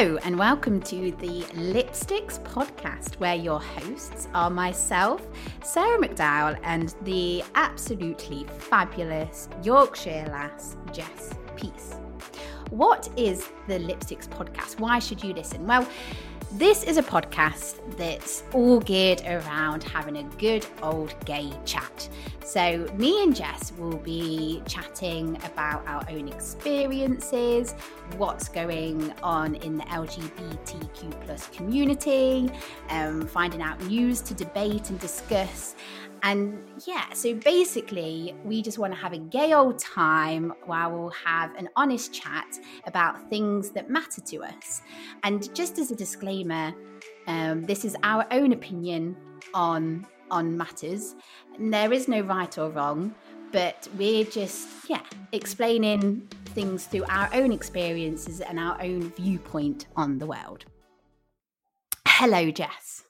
Hello, and welcome to the Lipsticks podcast, where your hosts are myself, Sarah McDowell, and the absolutely fabulous Yorkshire lass, Jess Peace. What is the Lipsticks podcast? Why should you listen? Well, this is a podcast that's all geared around having a good old gay chat. So, me and Jess will be chatting about our own experiences, what's going on in the LGBTQ plus community, um, finding out news to debate and discuss. And yeah, so basically, we just want to have a gay old time while we'll have an honest chat about things that matter to us. And just as a disclaimer, um, this is our own opinion on on matters. And there is no right or wrong, but we're just yeah explaining things through our own experiences and our own viewpoint on the world. Hello, Jess.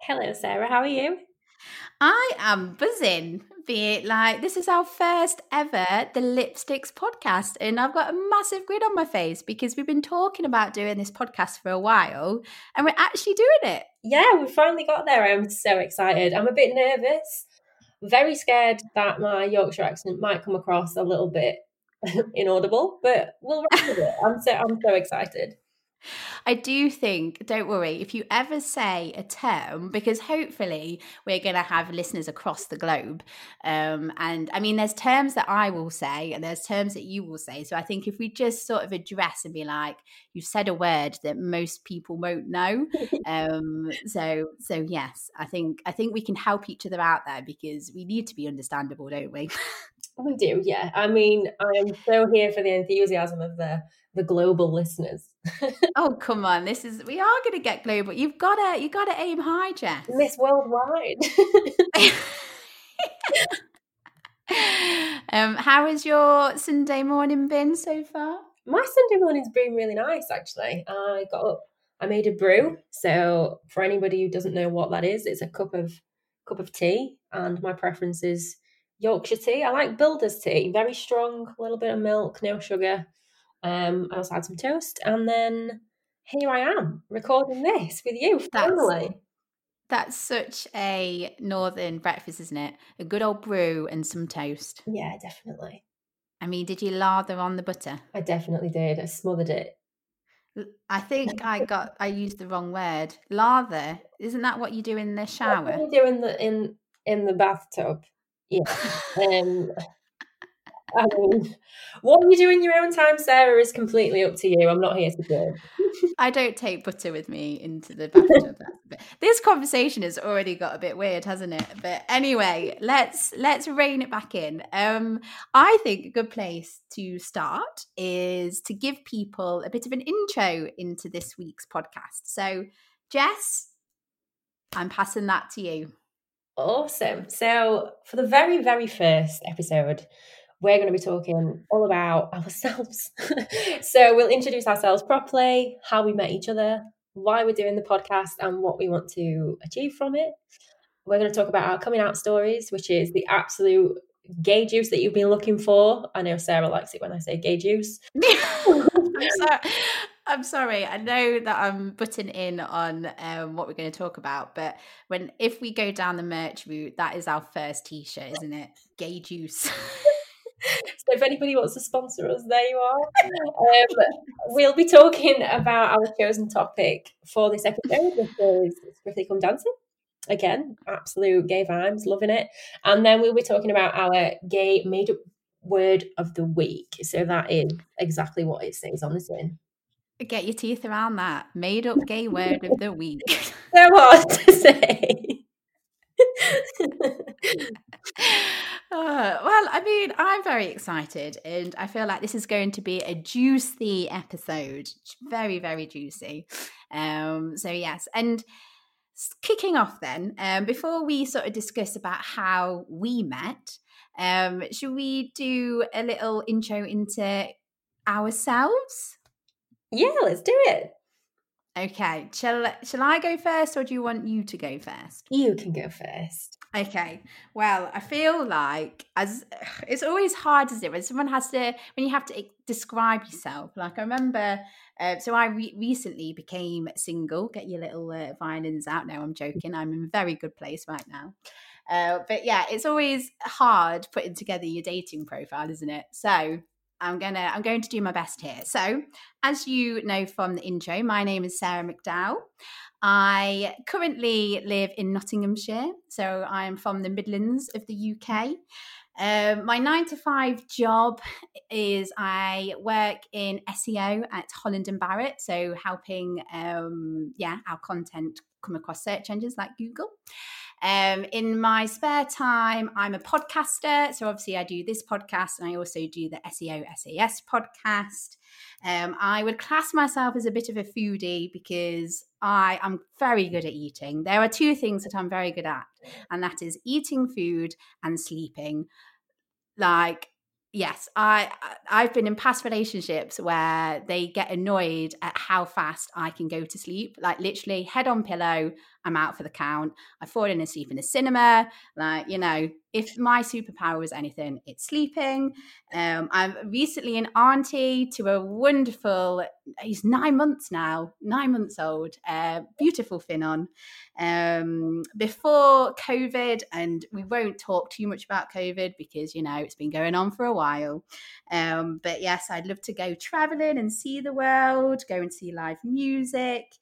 Hello, Sarah. How are you? I am buzzing. Be it like this is our first ever the Lipsticks podcast, and I've got a massive grin on my face because we've been talking about doing this podcast for a while, and we're actually doing it. Yeah, we finally got there. I'm so excited. I'm a bit nervous, very scared that my Yorkshire accent might come across a little bit inaudible, but we'll. I'm so I'm so excited. I do think, don't worry, if you ever say a term, because hopefully we're going to have listeners across the globe. Um, and I mean, there's terms that I will say and there's terms that you will say. So I think if we just sort of address and be like, you've said a word that most people won't know. um, so, so yes, I think, I think we can help each other out there because we need to be understandable, don't we? we do, yeah. I mean, I am so here for the enthusiasm of the the global listeners. Oh come on, this is we are going to get global. You've got to you got to aim high, Jess. Miss Worldwide. um, how has your Sunday morning been so far? My Sunday morning's been really nice, actually. I got up, I made a brew. So for anybody who doesn't know what that is, it's a cup of cup of tea, and my preference is Yorkshire tea. I like builder's tea, very strong, a little bit of milk, no sugar. Um, I also had some toast, and then here I am recording this with you finally. That's, that's such a northern breakfast, isn't it? A good old brew and some toast. Yeah, definitely. I mean, did you lather on the butter? I definitely did. I smothered it. I think I got I used the wrong word. Lather. Isn't that what you do in the shower? What you do in the in in the bathtub? Yeah. um I mean, what you do in your own time, Sarah, is completely up to you. I'm not here to do. I don't take butter with me into the bathtub. this conversation has already got a bit weird, hasn't it? But anyway, let's let's rein it back in. Um, I think a good place to start is to give people a bit of an intro into this week's podcast. So, Jess, I'm passing that to you. Awesome. So, for the very, very first episode, we're going to be talking all about ourselves. so we'll introduce ourselves properly, how we met each other, why we're doing the podcast, and what we want to achieve from it. We're going to talk about our coming out stories, which is the absolute gay juice that you've been looking for. I know Sarah likes it when I say gay juice. I'm, sorry. I'm sorry. I know that I'm butting in on um, what we're going to talk about, but when if we go down the merch route, that is our first T-shirt, isn't it? Gay juice. so if anybody wants to sponsor us, there you are. Um, we'll be talking about our chosen topic for this episode, which is Strictly Come Dancing. Again, absolute gay vibes, loving it. And then we'll be talking about our gay made up word of the week. So that is exactly what it says on the tin. Get your teeth around that. Made up gay word of the week. so hard to say. Uh, well, I mean, I'm very excited, and I feel like this is going to be a juicy episode. Very, very juicy. Um, so yes, and kicking off then, um, before we sort of discuss about how we met, um, should we do a little intro into ourselves? Yeah, let's do it. Okay. Shall shall I go first or do you want you to go first? You can go first. Okay. Well, I feel like as it's always hard, isn't it, when someone has to when you have to describe yourself. Like I remember, uh, so I re- recently became single. Get your little uh, violins out. now. I'm joking. I'm in a very good place right now. Uh, but yeah, it's always hard putting together your dating profile, isn't it? So I'm gonna I'm going to do my best here. So, as you know from the intro, my name is Sarah McDowell. I currently live in Nottinghamshire, so I'm from the Midlands of the UK. Um, my nine to five job is I work in SEO at Holland and Barrett, so helping um, yeah our content come across search engines like Google. Um, in my spare time, I'm a podcaster. So obviously, I do this podcast and I also do the SEO SAS podcast. Um, I would class myself as a bit of a foodie because I am very good at eating. There are two things that I'm very good at, and that is eating food and sleeping. Like, yes, I I've been in past relationships where they get annoyed at how fast I can go to sleep. Like literally head on pillow, I'm out for the count. I fall in asleep in the cinema. Like, you know, if my superpower was anything, it's sleeping. Um, I'm recently an auntie to a wonderful, he's nine months now, nine months old, uh, beautiful Finnon. Um, before COVID, and we won't talk too much about COVID because, you know, it's been going on for a while. Um, but yes, I'd love to go traveling and see the world, go and see live music.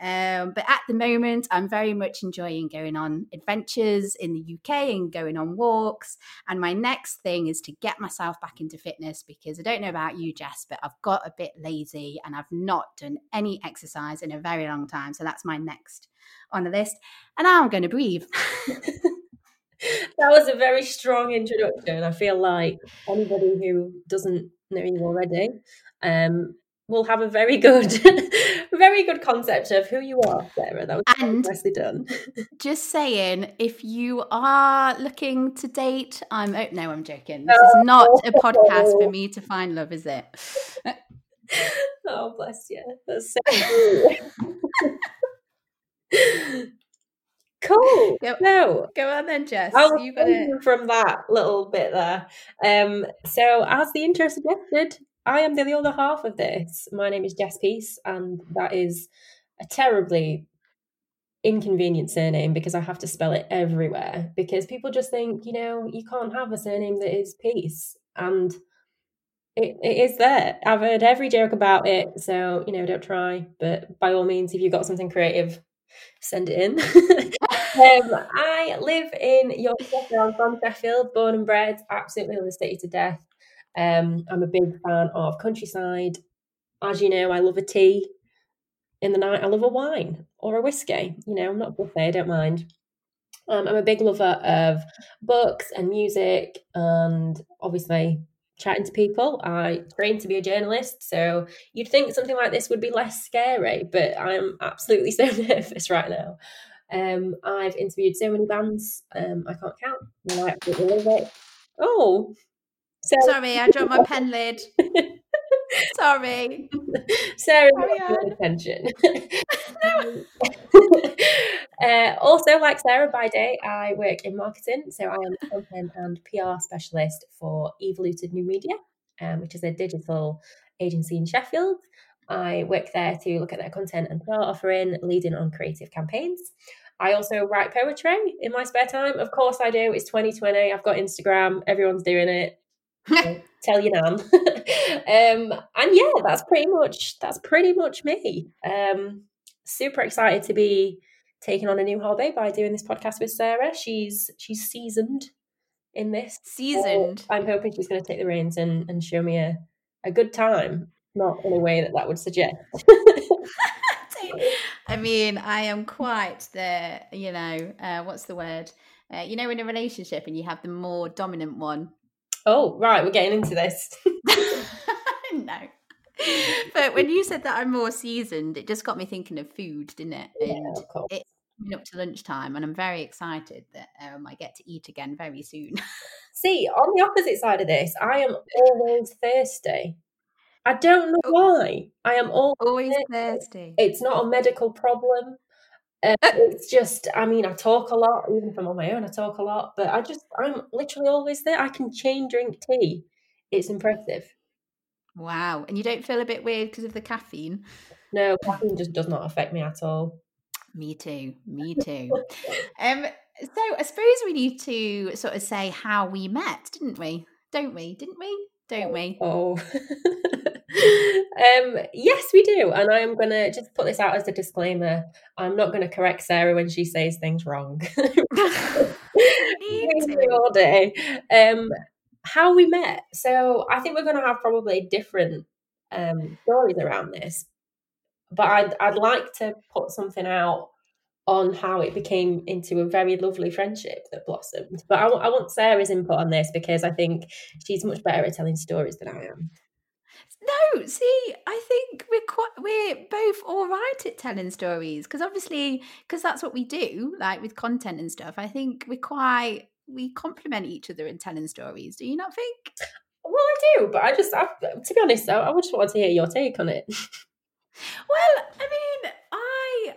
Um, but at the moment, I'm very much enjoying going on adventures in the UK and going on walks. And my next thing is to get myself back into fitness because I don't know about you, Jess, but I've got a bit lazy and I've not done any exercise in a very long time. So that's my next on the list. And now I'm going to breathe. that was a very strong introduction. I feel like anybody who doesn't know you already um, will have a very good, very good concept of who you are, Sarah. That was and nicely done. just saying, if you are looking to date, I'm. Oh, no, I'm joking. This is not a podcast for me to find love, is it? oh, bless you. That's so cool. Go, no, go on then, Jess. I'll you got it from that little bit there. Um, so, as the intro suggested, I am the other half of this. My name is Jess Peace, and that is a terribly inconvenient surname because I have to spell it everywhere because people just think, you know, you can't have a surname that is Peace. And it, it is there. I've heard every joke about it. So, you know, don't try. But by all means, if you've got something creative, send it in. um, I live in Yorkshire. I'm from Sheffield, born and bred. Absolutely love the city to death. Um, I'm a big fan of countryside. As you know, I love a tea. In the night, I love a wine or a whiskey. You know, I'm not a buffet, I don't mind. Um, I'm a big lover of books and music and obviously chatting to people. I trained to be a journalist, so you'd think something like this would be less scary, but I'm absolutely so nervous right now. Um, I've interviewed so many bands, um, I can't count. I absolutely love it. Oh, so, Sorry, I dropped my pen lid. Sorry. Sarah, not attention. uh, also, like Sarah by day, I work in marketing. So I am a content and PR specialist for Evoluted New Media, um, which is a digital agency in Sheffield. I work there to look at their content and PR offering, leading on creative campaigns. I also write poetry in my spare time. Of course, I do. It's 2020. I've got Instagram. Everyone's doing it. tell your nan. um, and yeah, that's pretty much that's pretty much me. Um, super excited to be taking on a new hobby by doing this podcast with Sarah. She's she's seasoned in this. Seasoned. So I'm hoping she's going to take the reins and, and show me a, a good time, not in a way that that would suggest. I mean, I am quite the, you know, uh, what's the word? Uh, you know, in a relationship and you have the more dominant one Oh, right, we're getting into this. no. But when you said that I'm more seasoned, it just got me thinking of food, didn't it? And yeah, of course. It's coming up to lunchtime, and I'm very excited that um, I get to eat again very soon. See, on the opposite side of this, I am always thirsty. I don't know why. I am always, always thirsty. It's not a medical problem. Uh, it's just, I mean, I talk a lot, even if I'm on my own, I talk a lot, but I just, I'm literally always there. I can chain drink tea. It's impressive. Wow. And you don't feel a bit weird because of the caffeine? No, caffeine just does not affect me at all. Me too. Me too. um, so I suppose we need to sort of say how we met, didn't we? Don't we? Didn't we? Don't we? Oh. um, yes, we do. And I'm going to just put this out as a disclaimer. I'm not going to correct Sarah when she says things wrong. all day. Um, how we met. So I think we're going to have probably different um, stories around this. But I'd, I'd like to put something out on how it became into a very lovely friendship that blossomed. But I, I want Sarah's input on this because I think she's much better at telling stories than I am. No, see, I think we're quite we're both all right at telling stories because obviously because that's what we do, like with content and stuff. I think we're quite we complement each other in telling stories. Do you not think? Well, I do, but I just, I, to be honest, I, I just wanted to hear your take on it. well, I mean, I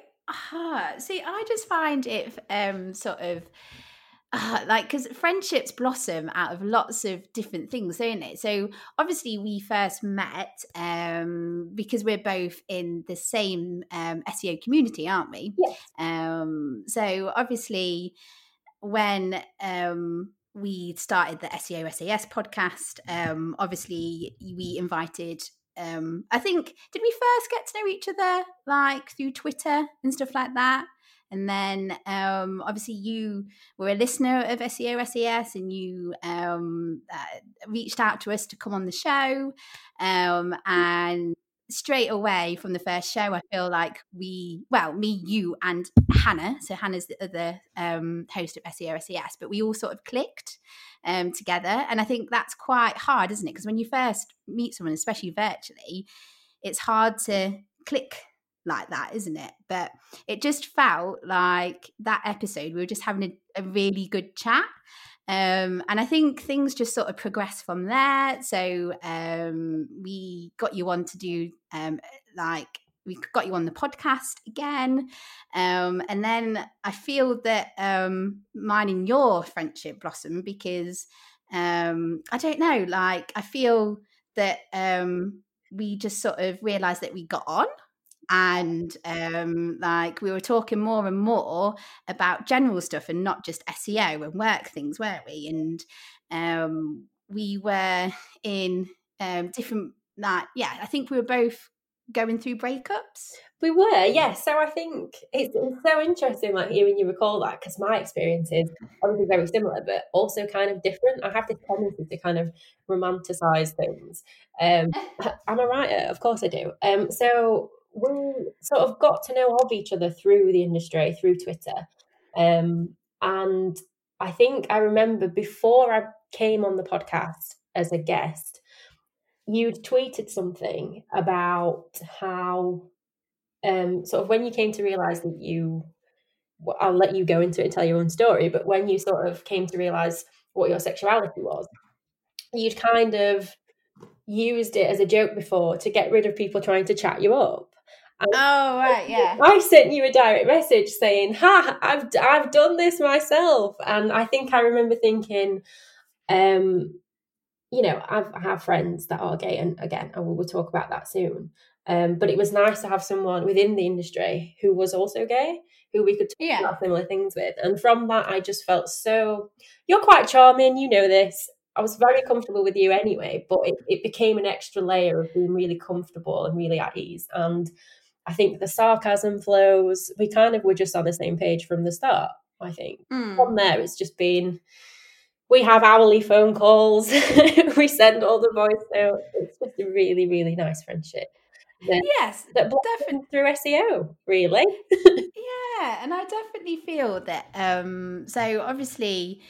uh, see. I just find it um, sort of. Uh, like because friendships blossom out of lots of different things don't it so obviously we first met um because we're both in the same um seo community aren't we yes. um so obviously when um, we started the SEO SAS podcast, um, obviously we invited. Um, I think did we first get to know each other like through Twitter and stuff like that? And then um, obviously you were a listener of SEO SAS and you um, uh, reached out to us to come on the show. Um, and straight away from the first show, I feel like we, well, me, you, and Hannah. So Hannah's the other um, host of SEO SAS, but we all sort of clicked um, together. And I think that's quite hard, isn't it? Because when you first meet someone, especially virtually, it's hard to click like that, isn't it? But it just felt like that episode, we were just having a, a really good chat. Um, and I think things just sort of progressed from there. So um, we got you on to do um, like we got you on the podcast again. Um, and then I feel that um, mine and your friendship blossomed because um, I don't know, like I feel that um, we just sort of realized that we got on and um, like we were talking more and more about general stuff and not just SEO and work things, weren't we? And um, we were in um, different, like, yeah, I think we were both going through breakups. We were, yeah. So I think it's, it's so interesting, like hearing you recall that, because my experience is obviously very similar, but also kind of different. I have this tendency to kind of romanticize things. Um, I'm a writer, of course I do. Um, so we sort of got to know of each other through the industry, through Twitter. Um, and I think I remember before I came on the podcast as a guest, you'd tweeted something about how, um, sort of when you came to realize that you, I'll let you go into it and tell your own story, but when you sort of came to realize what your sexuality was, you'd kind of used it as a joke before to get rid of people trying to chat you up. Oh right, yeah. I sent you a direct message saying, "Ha, I've I've done this myself," and I think I remember thinking, um, you know, I've, I have friends that are gay, and again, I will we'll talk about that soon. Um, but it was nice to have someone within the industry who was also gay, who we could talk yeah. about similar things with, and from that, I just felt so. You're quite charming, you know this. I was very comfortable with you anyway, but it, it became an extra layer of being really comfortable and really at ease. And I think the sarcasm flows. We kind of were just on the same page from the start. I think mm. from there, it's just been. We have hourly phone calls. we send all the voice notes. It's just a really, really nice friendship. That, yes, that definitely through SEO, really. yeah, and I definitely feel that. Um, so obviously,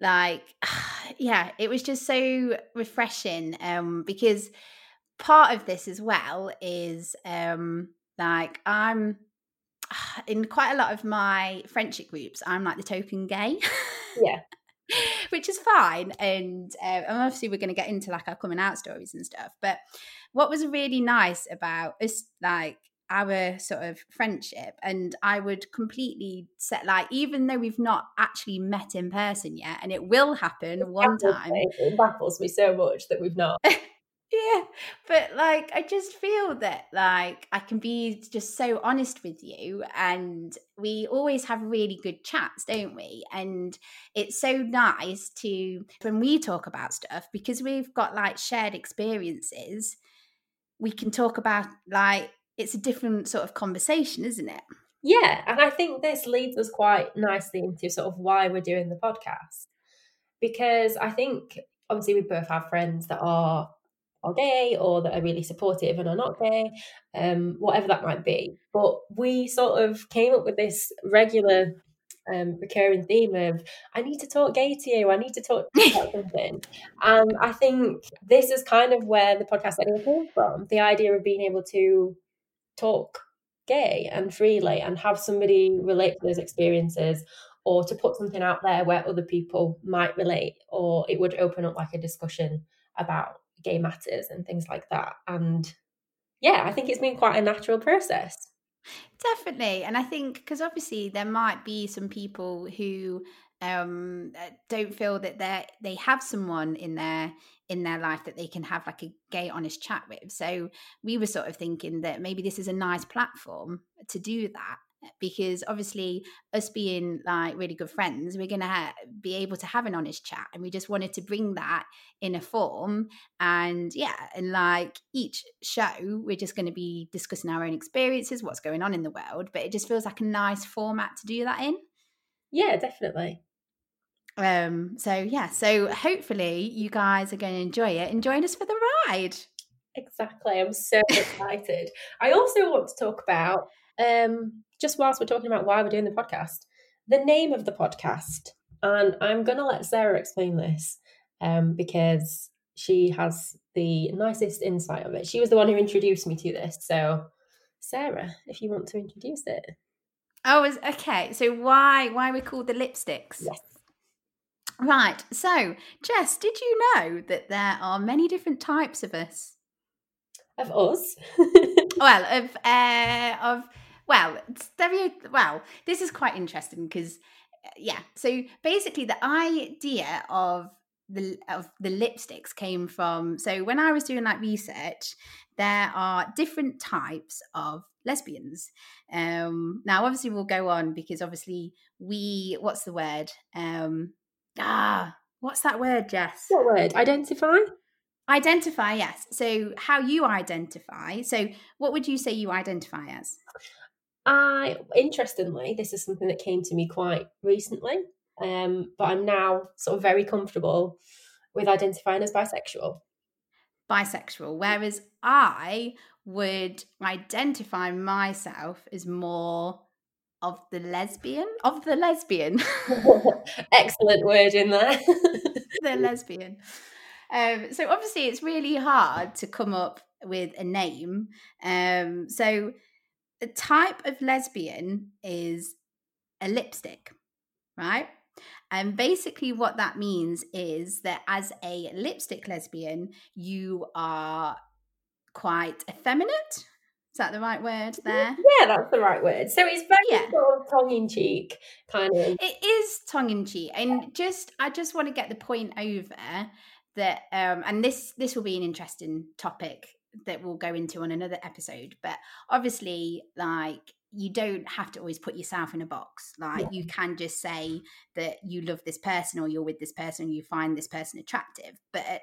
like, yeah, it was just so refreshing. Um, because part of this as well is um like I'm in quite a lot of my friendship groups, I'm like the token gay. Yeah. which is fine. And, uh, and obviously, we're going to get into like our coming out stories and stuff. But what was really nice about us, like our sort of friendship, and I would completely set like, even though we've not actually met in person yet, and it will happen It one time. me. It baffles me so much that we've not. Yeah, but like I just feel that like I can be just so honest with you and we always have really good chats, don't we? And it's so nice to when we talk about stuff because we've got like shared experiences, we can talk about like it's a different sort of conversation, isn't it? Yeah, and I think this leads us quite nicely into sort of why we're doing the podcast. Because I think obviously we both have friends that are are gay or that are really supportive and are not gay, um, whatever that might be. But we sort of came up with this regular um, recurring theme of I need to talk gay to you, I need to talk about something. And I think this is kind of where the podcast idea came from. The idea of being able to talk gay and freely and have somebody relate to those experiences or to put something out there where other people might relate or it would open up like a discussion about gay matters and things like that and yeah i think it's been quite a natural process Definitely. And I think because obviously there might be some people who um uh, don't feel that they they have someone in their in their life that they can have like a gay honest chat with so we were sort of thinking that maybe this is a nice platform to do that because obviously us being like really good friends we're going to ha- be able to have an honest chat and we just wanted to bring that in a form and yeah and like each show we're just going to be discussing our own experiences what's going on in the world but it just feels like a nice format to do that in. Yeah definitely. Um so yeah so hopefully you guys are going to enjoy it and join us for the ride. Exactly i'm so excited. I also want to talk about um just whilst we're talking about why we're doing the podcast, the name of the podcast. And I'm going to let Sarah explain this um, because she has the nicest insight of it. She was the one who introduced me to this. So, Sarah, if you want to introduce it. Oh, is okay. So why why we called the lipsticks? Yes. Right. So, Jess, did you know that there are many different types of us? Of us? well, of uh, of well, stereo. Well, this is quite interesting because, uh, yeah. So basically, the idea of the of the lipsticks came from. So when I was doing like research, there are different types of lesbians. Um, now, obviously, we'll go on because obviously we. What's the word? Um, ah, what's that word, Jess? What word? Identify. Identify, yes. So, how you identify. So, what would you say you identify as? I, interestingly, this is something that came to me quite recently, um, but I'm now sort of very comfortable with identifying as bisexual. Bisexual, whereas I would identify myself as more of the lesbian, of the lesbian. Excellent word in there. the lesbian. Um, so obviously, it's really hard to come up with a name. Um, so the type of lesbian is a lipstick, right? And basically, what that means is that as a lipstick lesbian, you are quite effeminate. Is that the right word there? Yeah, that's the right word. So it's very yeah. sort of tongue in cheek, kind of. It is tongue in cheek, and just I just want to get the point over that, um, and this this will be an interesting topic that we'll go into on another episode. But obviously, like you don't have to always put yourself in a box. Like yeah. you can just say that you love this person or you're with this person or you find this person attractive. But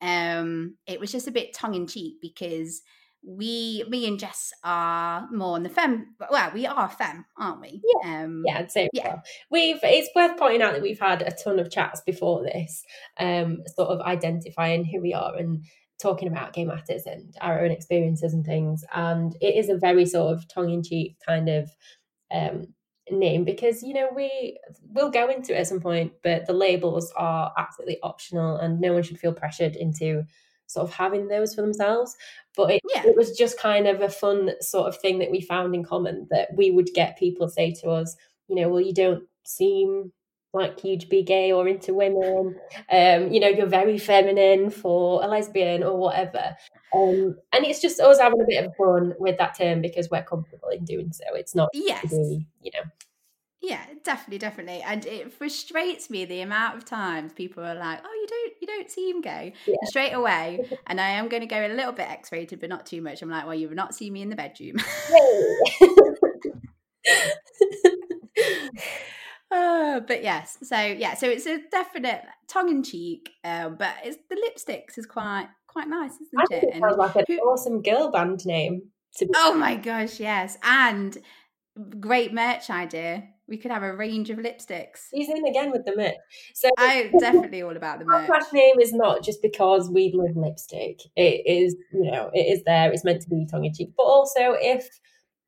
um it was just a bit tongue in cheek because we me and Jess are more on the fem well, we are fem, aren't we? Yeah. Um yeah, I'd say yeah. Well. We've it's worth pointing out that we've had a ton of chats before this, um, sort of identifying who we are and talking about gay matters and our own experiences and things. And it is a very sort of tongue in cheek kind of um, name because you know we will go into it at some point, but the labels are absolutely optional, and no one should feel pressured into sort of having those for themselves. But it, yeah. it was just kind of a fun sort of thing that we found in common that we would get people say to us, you know, well, you don't seem like you to be gay or into women. Um, you know, you're very feminine for a lesbian or whatever. Um, and it's just us having a bit of fun with that term because we're comfortable in doing so. It's not yes. be, you know. Yeah, definitely, definitely. And it frustrates me the amount of times people are like, "Oh, you don't, you don't seem gay," yeah. straight away. And I am going to go a little bit X-rated, but not too much. I'm like, "Well, you've not seen me in the bedroom." Uh, but yes, so yeah, so it's a definite tongue in cheek, um, but it's the lipsticks is quite quite nice, isn't it? it sounds like an who, awesome girl band name. oh my gosh, yes, and great merch idea. We could have a range of lipsticks. He's in again with the merch. So I'm definitely all about the merch. Our name is not just because we love lipstick. It is, you know, it is there. It's meant to be tongue in cheek, but also if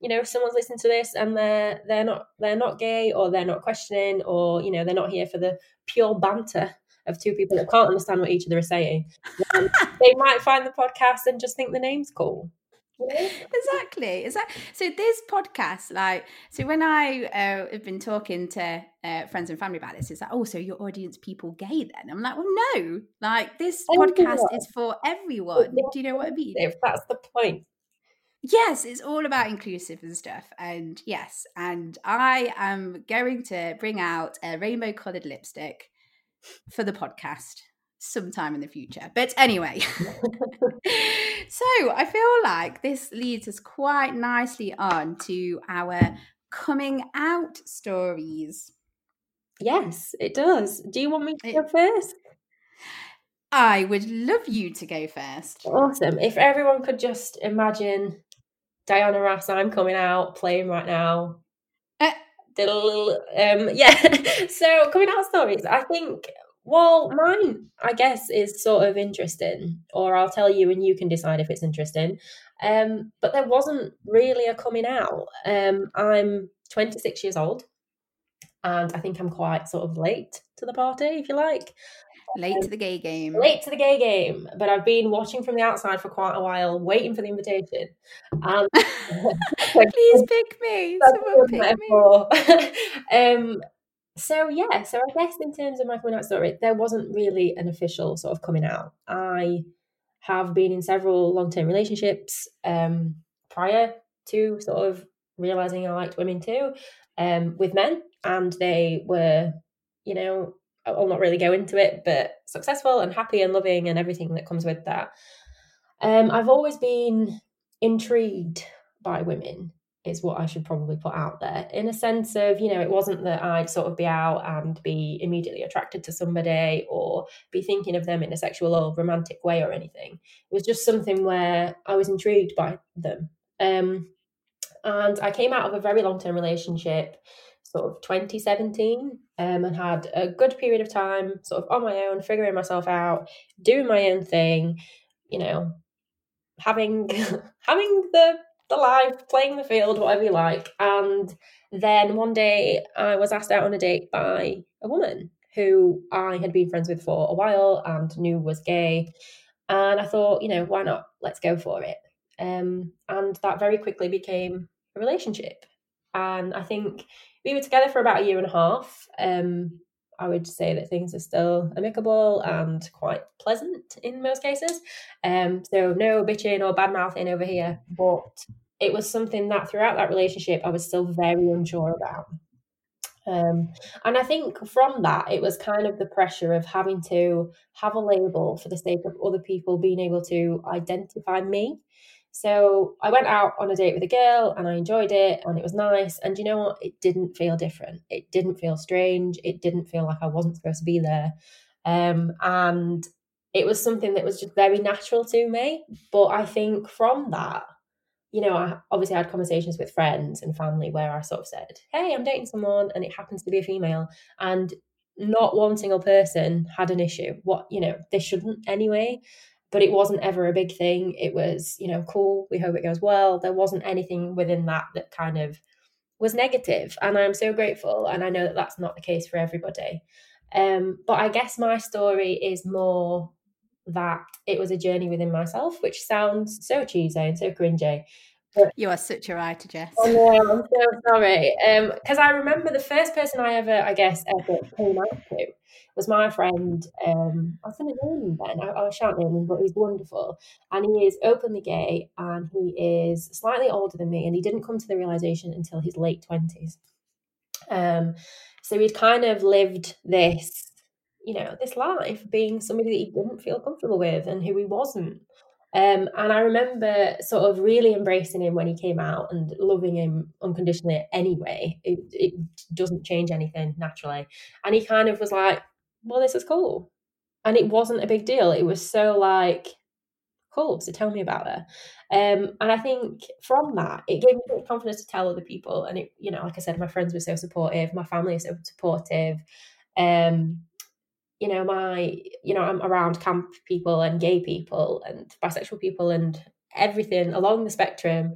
you know if someone's listening to this and they're they're not they're not gay or they're not questioning or you know they're not here for the pure banter of two people that can't understand what each other is saying they might find the podcast and just think the name's cool. Exactly exactly so this podcast like so when i uh, have been talking to uh, friends and family about this it's like oh so your audience people gay then? I'm like well no like this everyone. podcast is for everyone. Do you know what i mean? If that's the point Yes, it's all about inclusive and stuff. And yes, and I am going to bring out a rainbow colored lipstick for the podcast sometime in the future. But anyway, so I feel like this leads us quite nicely on to our coming out stories. Yes, it does. Do you want me to go first? I would love you to go first. Awesome. If everyone could just imagine Diana Ross, I'm coming out, playing right now. Uh, um, yeah. so coming out stories, I think. Well, mine, I guess, is sort of interesting, or I'll tell you, and you can decide if it's interesting. Um, but there wasn't really a coming out. Um, I'm 26 years old, and I think I'm quite sort of late to the party, if you like. Late to the gay game. Late to the gay game. But I've been watching from the outside for quite a while, waiting for the invitation. Um, Please pick me. Someone pick me. um, so yeah, so I guess in terms of my coming out story, there wasn't really an official sort of coming out. I have been in several long term relationships um, prior to sort of realizing I liked women too, um, with men, and they were, you know, I'll not really go into it, but successful and happy and loving and everything that comes with that. Um, I've always been intrigued by women, is what I should probably put out there. In a sense of, you know, it wasn't that I'd sort of be out and be immediately attracted to somebody or be thinking of them in a sexual or romantic way or anything. It was just something where I was intrigued by them. Um, and I came out of a very long term relationship sort of 2017 um, and had a good period of time sort of on my own, figuring myself out, doing my own thing, you know, having having the the life, playing the field, whatever you like. And then one day I was asked out on a date by a woman who I had been friends with for a while and knew was gay. And I thought, you know, why not? Let's go for it. Um, and that very quickly became a relationship. And I think we were together for about a year and a half. Um, I would say that things are still amicable and quite pleasant in most cases. Um, so no bitching or bad mouthing over here, but it was something that throughout that relationship I was still very unsure about. Um, and I think from that, it was kind of the pressure of having to have a label for the sake of other people being able to identify me. So I went out on a date with a girl and I enjoyed it and it was nice. And you know what? It didn't feel different. It didn't feel strange. It didn't feel like I wasn't supposed to be there. Um, and it was something that was just very natural to me. But I think from that, you know, I obviously had conversations with friends and family where I sort of said, Hey, I'm dating someone and it happens to be a female. And not one single person had an issue. What, you know, they shouldn't anyway but it wasn't ever a big thing. It was, you know, cool. We hope it goes well. There wasn't anything within that that kind of was negative, and I'm so grateful. And I know that that's not the case for everybody. Um, but I guess my story is more that it was a journey within myself, which sounds so cheesy and so cringy. You are such a writer, Jess. I know, I'm so sorry. Because um, I remember the first person I ever, I guess, ever came out to was my friend. Um, I was going to name him then. I, I shan't name him, but he's wonderful, and he is openly gay, and he is slightly older than me, and he didn't come to the realization until his late twenties. Um, so he'd kind of lived this, you know, this life being somebody that he didn't feel comfortable with, and who he wasn't. Um, and I remember sort of really embracing him when he came out and loving him unconditionally anyway. It, it doesn't change anything naturally. And he kind of was like, well, this is cool. And it wasn't a big deal. It was so like, cool. So tell me about her. Um, and I think from that, it gave me confidence to tell other people. And it, you know, like I said, my friends were so supportive, my family is so supportive. Um, you know, my, you know, I'm around camp people and gay people and bisexual people and everything along the spectrum.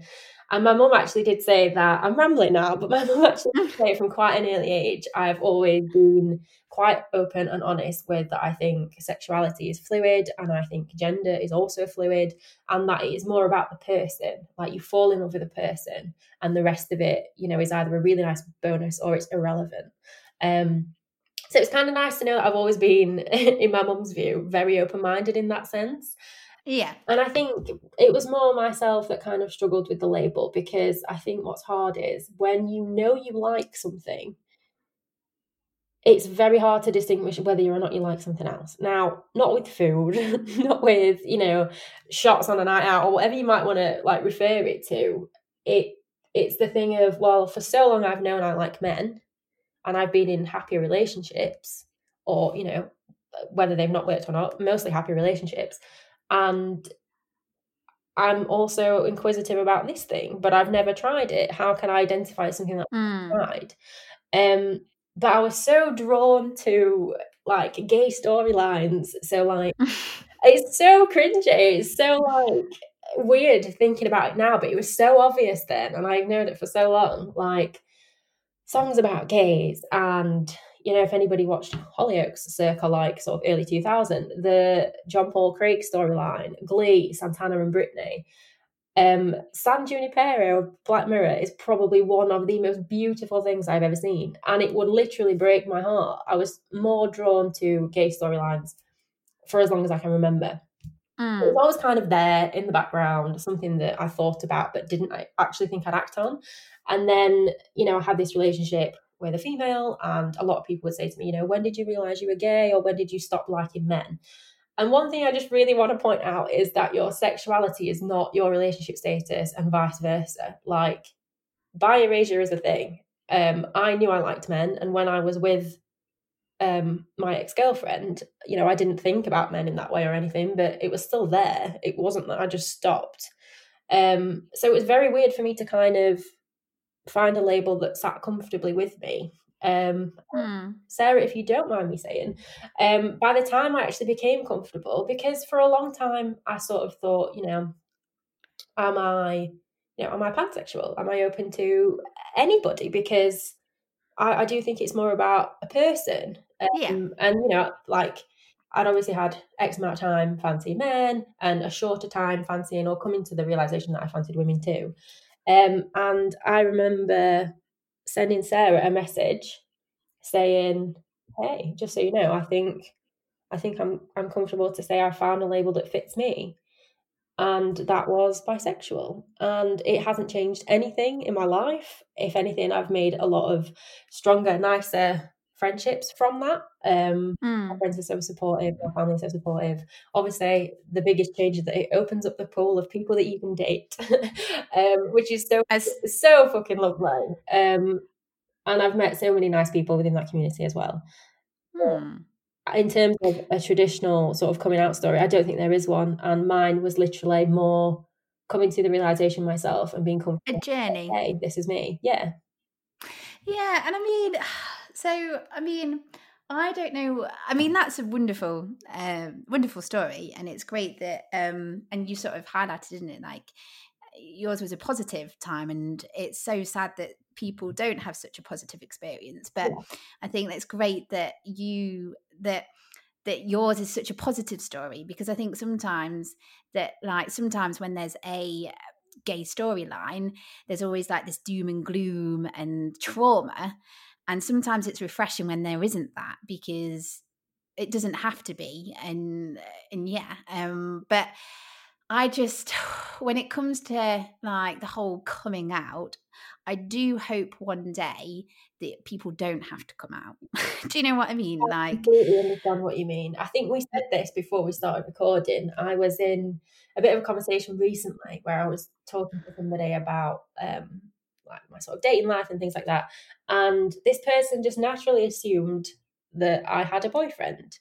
And my mum actually did say that I'm rambling now, but my mum actually did say from quite an early age, I've always been quite open and honest with that I think sexuality is fluid and I think gender is also fluid and that it is more about the person. Like you fall in love with a person and the rest of it, you know, is either a really nice bonus or it's irrelevant. Um, so it's kind of nice to know that I've always been, in my mum's view, very open minded in that sense. Yeah. And I think it was more myself that kind of struggled with the label because I think what's hard is when you know you like something, it's very hard to distinguish whether or not you like something else. Now, not with food, not with, you know, shots on a night out or whatever you might want to like refer it to. It it's the thing of, well, for so long I've known I like men and I've been in happy relationships or, you know, whether they've not worked or not, mostly happy relationships. And I'm also inquisitive about this thing, but I've never tried it. How can I identify something that mm. I've tried? Um, but I was so drawn to like gay storylines. So like it's so cringy. It's so like weird thinking about it now, but it was so obvious then, and I ignored it for so long. Like songs about gays. And you know if anybody watched hollyoaks circa like sort of early 2000 the john paul craig storyline glee santana and brittany um san junipero black mirror is probably one of the most beautiful things i've ever seen. And it would literally break my heart. I was more drawn to gay storylines for as long as i can remember mm. it was always kind of there in the background something that i thought about but didn't actually think i'd act on and then, you know, I had this relationship with a female, and a lot of people would say to me, you know, when did you realize you were gay or when did you stop liking men? And one thing I just really want to point out is that your sexuality is not your relationship status and vice versa. Like, bi erasure is a thing. Um, I knew I liked men, and when I was with um, my ex girlfriend, you know, I didn't think about men in that way or anything, but it was still there. It wasn't that I just stopped. Um, so it was very weird for me to kind of find a label that sat comfortably with me. Um, mm. Sarah, if you don't mind me saying, um, by the time I actually became comfortable, because for a long time I sort of thought, you know, am I, you know, am I pansexual? Am I open to anybody? Because I, I do think it's more about a person. Um, yeah. And, you know, like I'd obviously had X amount of time fancy men and a shorter time fancying or coming to the realization that I fancied women too. Um, and I remember sending Sarah a message saying, "Hey, just so you know, I think I think I'm I'm comfortable to say I found a label that fits me." And that was bisexual. And it hasn't changed anything in my life. If anything, I've made a lot of stronger, nicer friendships from that. Um, mm. My friends are so supportive, my family so supportive. Obviously, the biggest change is that it opens up the pool of people that you can date, um, which is so As... so fucking lovely. Um, and I've met so many nice people within that community as well. Hmm. In terms of a traditional sort of coming out story, I don't think there is one, and mine was literally more coming to the realization myself and being comfortable. A journey. Hey, this is me. Yeah. Yeah, and I mean so, I mean, I don't know. I mean, that's a wonderful, uh, wonderful story, and it's great that. Um, and you sort of highlighted, didn't it? Like yours was a positive time, and it's so sad that people don't have such a positive experience. But yeah. I think that's great that you that that yours is such a positive story because I think sometimes that like sometimes when there's a gay storyline, there's always like this doom and gloom and trauma. And sometimes it's refreshing when there isn't that because it doesn't have to be. And and yeah, um, but I just when it comes to like the whole coming out, I do hope one day that people don't have to come out. do you know what I mean? I like completely understand what you mean. I think we said this before we started recording. I was in a bit of a conversation recently where I was talking to somebody about um like my sort of dating life and things like that. And this person just naturally assumed that I had a boyfriend.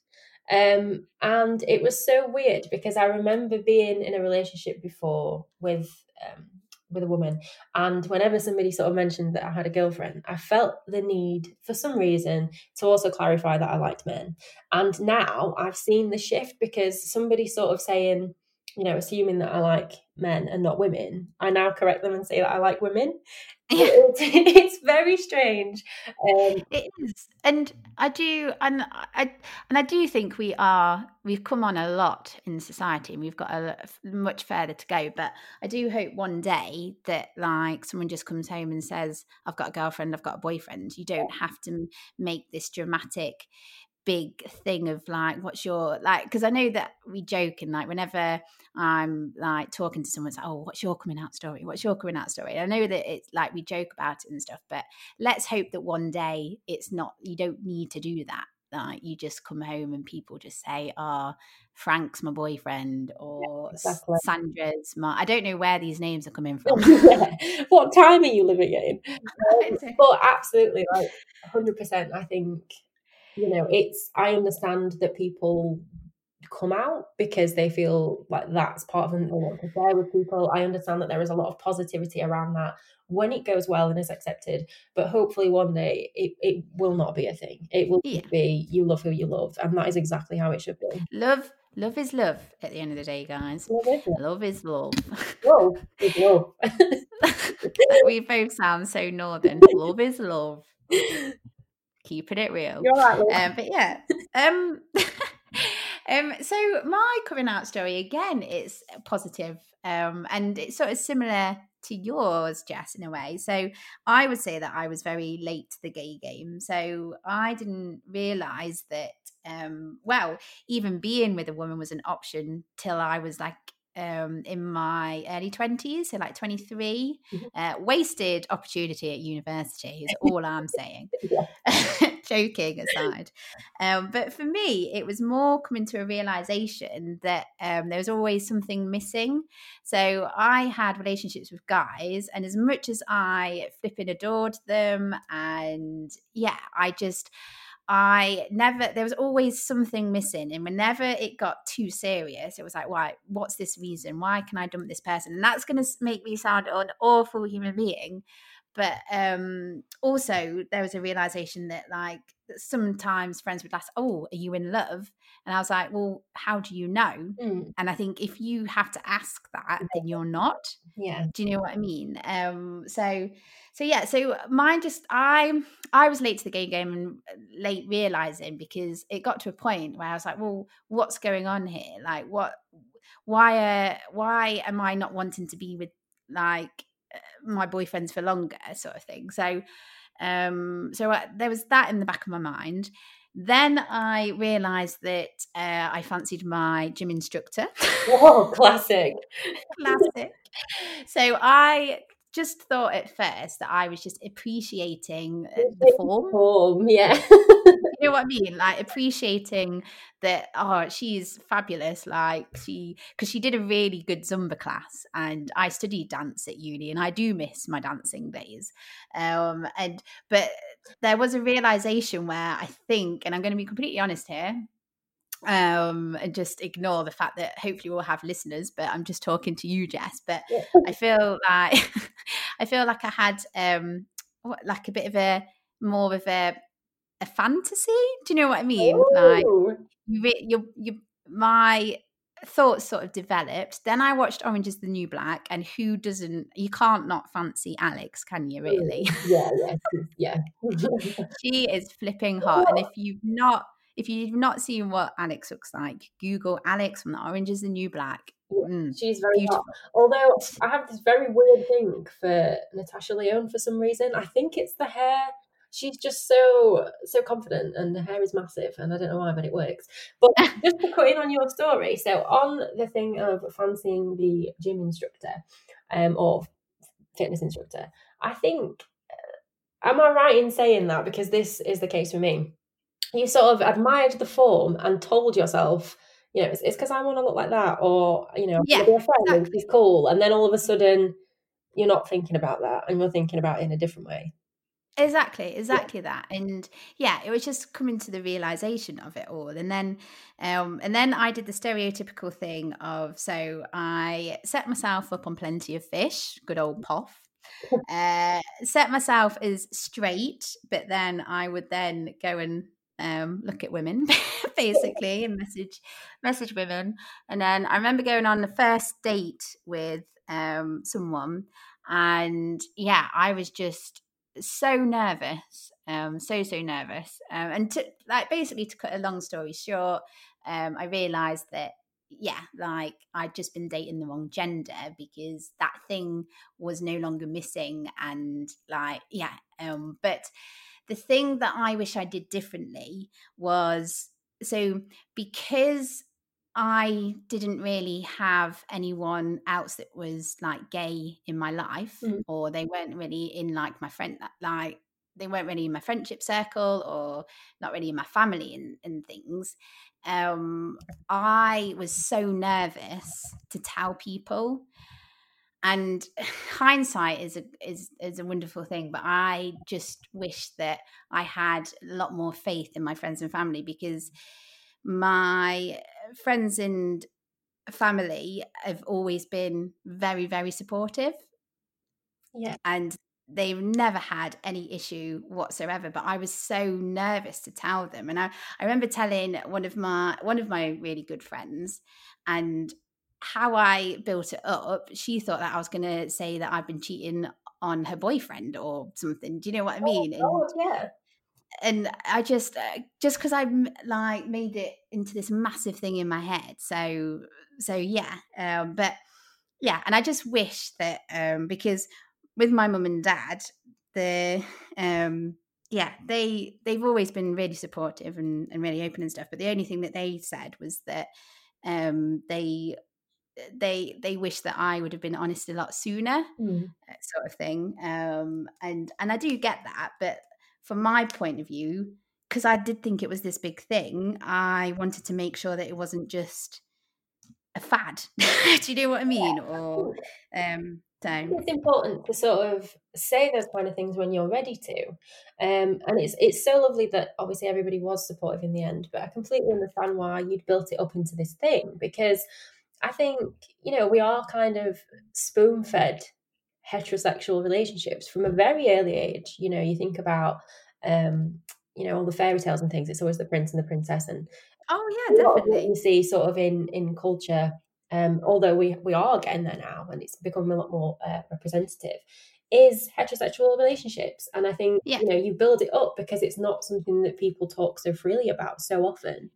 Um, and it was so weird because I remember being in a relationship before with um, with a woman, and whenever somebody sort of mentioned that I had a girlfriend, I felt the need for some reason to also clarify that I liked men. And now I've seen the shift because somebody sort of saying, you know, assuming that I like men and not women, I now correct them and say that I like women. Yeah. It's, very strange. Um, it is, and I do, and I and I do think we are. We've come on a lot in society, and we've got a much further to go. But I do hope one day that like someone just comes home and says, "I've got a girlfriend, I've got a boyfriend." You don't have to make this dramatic big thing of like what's your like because i know that we joke and like whenever i'm like talking to someone it's like oh what's your coming out story? What's your coming out story? And i know that it's like we joke about it and stuff but let's hope that one day it's not you don't need to do that. Like you just come home and people just say oh frank's my boyfriend or yeah, exactly. sandra's my i don't know where these names are coming from. What time are you living in? Um, but absolutely like 100% i think you know it's i understand that people come out because they feel like that's part of them they want to share with people. I understand that there is a lot of positivity around that when it goes well and is accepted but hopefully one day it, it will not be a thing. It will yeah. be you love who you love and that is exactly how it should be. Love love is love at the end of the day guys. Love is love, love is love. Love is love. We both sound so northern. Love is love keeping it real. You're right. Um, but yeah. Um, um, so my coming out story again is positive, um, and it's sort of similar to yours, Jess, in a way. So I would say that I was very late to the gay game. So I didn't realize that, um, well, even being with a woman was an option till I was like um, in my early 20s, so like 23. Mm-hmm. Uh, wasted opportunity at university is all I'm saying. Joking aside. Um, but for me, it was more coming to a realization that um, there was always something missing. So I had relationships with guys, and as much as I flipping adored them, and yeah, I just. I never, there was always something missing. And whenever it got too serious, it was like, why, what's this reason? Why can I dump this person? And that's going to make me sound an awful human being. But um, also, there was a realization that, like, sometimes friends would ask, Oh, are you in love? And I was like, Well, how do you know? Mm. And I think if you have to ask that, then you're not. Yeah. Do you know what I mean? Um, so so yeah, so mine just I I was late to the game game and uh, late realizing because it got to a point where I was like, Well, what's going on here? Like what why uh, why am I not wanting to be with like uh, my boyfriends for longer sort of thing so um, so I, there was that in the back of my mind. Then I realised that uh, I fancied my gym instructor. Whoa, classic. classic. So I just thought at first that I was just appreciating uh, the form. Form, yeah. you know what I mean? Like appreciating that. Oh, she's fabulous. Like she, because she did a really good Zumba class, and I studied dance at uni, and I do miss my dancing days. Um, and but there was a realization where I think, and I'm going to be completely honest here, um and just ignore the fact that hopefully we'll have listeners but i'm just talking to you jess but i feel like i feel like i had um like a bit of a more of a a fantasy do you know what i mean? Ooh. like you, you you my thoughts sort of developed then i watched orange is the new black and who doesn't you can't not fancy alex can you really? yeah yeah yeah. She is flipping hot and if you've not if you've not seen what Alex looks like, Google Alex from the Orange is the New Black. Mm, she's very beautiful. hot. Although I have this very weird thing for Natasha Lyonne for some reason. I think it's the hair. She's just so so confident, and the hair is massive, and I don't know why, but it works. But just to cut in on your story, so on the thing of fancying the gym instructor, um, or fitness instructor, I think. Uh, am I right in saying that? Because this is the case for me. You sort of admired the form and told yourself, you know, it's because I want to look like that, or you know, Yeah, be a friend and she's cool, and then all of a sudden, you're not thinking about that, and you're thinking about it in a different way. Exactly, exactly that. And yeah, it was just coming to the realization of it all. And then um and then I did the stereotypical thing of so I set myself up on plenty of fish, good old poff. Uh set myself as straight, but then I would then go and um, look at women basically and message message women. And then i remember going on the first date with um, someone and yeah i was just so nervous um so so nervous. Um, and to like basically to cut a long story short um i realized that yeah like i'd just been dating the wrong gender because that thing was no longer missing and like yeah um but the thing that i wish i did differently was so because I didn't really have anyone else that was like gay in my life, Mm. or they weren't really in like my friend, like they weren't really in my friendship circle, or not really in my family and, and things. Um, I was so nervous to tell people, and hindsight is a is is a wonderful thing. But I just wish that I had a lot more faith in my friends and family because my friends and family have always been very very supportive Yeah. and they've never had any issue whatsoever but i was so nervous to tell them and i, I remember telling one of my one of my really good friends and how i built it up she thought that i was going to say that i've been cheating on her boyfriend or something do you know what i mean and Oh, yeah. and I just uh, just because I like made it into this massive thing in my head. So so yeah, um, but yeah, and I just wish that um, because with my mum and dad, the um, yeah they they've always been really supportive and, and really open and stuff. But the only thing that they said was that um, they they they wish that I would have been honest a lot sooner, Mm. sort of thing. Um, and and I do get that, but from my point of view, because I did think it was this big thing, I wanted to make sure that it wasn't just a fad. do you know what I mean? Or um, so It's important to sort of say those kind of things when you're ready to, um, and it's it's so lovely that obviously everybody was supportive in the end. But I completely understand why you'd built it up into this thing because I think you know we are kind of spoon fed heterosexual relationships from a very early age. You know, you think about um, you know all the fairy tales and things. It's always the prince and the princess, and oh yeah, lot of what definitely. you see sort of in in culture um, although we we are getting there now and it's becoming a lot more uh, representative is heterosexual relationships and i think Yeah. you know you build it up because it's not something that people talk so freely about so often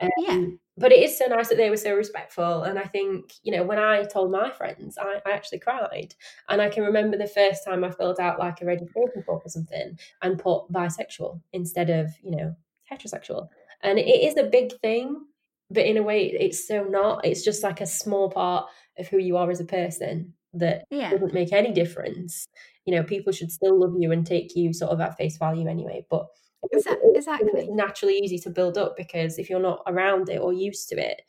um, Yeah. but it is so nice that they were so respectful and i think you know when i told my friends I, I actually cried and i can remember the first time i filled out like a registration form or something and put bisexual instead of you know heterosexual and it is a big thing but in a way it's so not it's just like a small part of who you are as a person that Yeah. doesn't make any difference you know people should still love you and take you sort of at face value anyway but I think Exa- it's exactly. naturally easy to build up because if you're not around it or used to it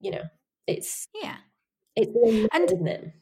you know it's Yeah. it's And- isn't it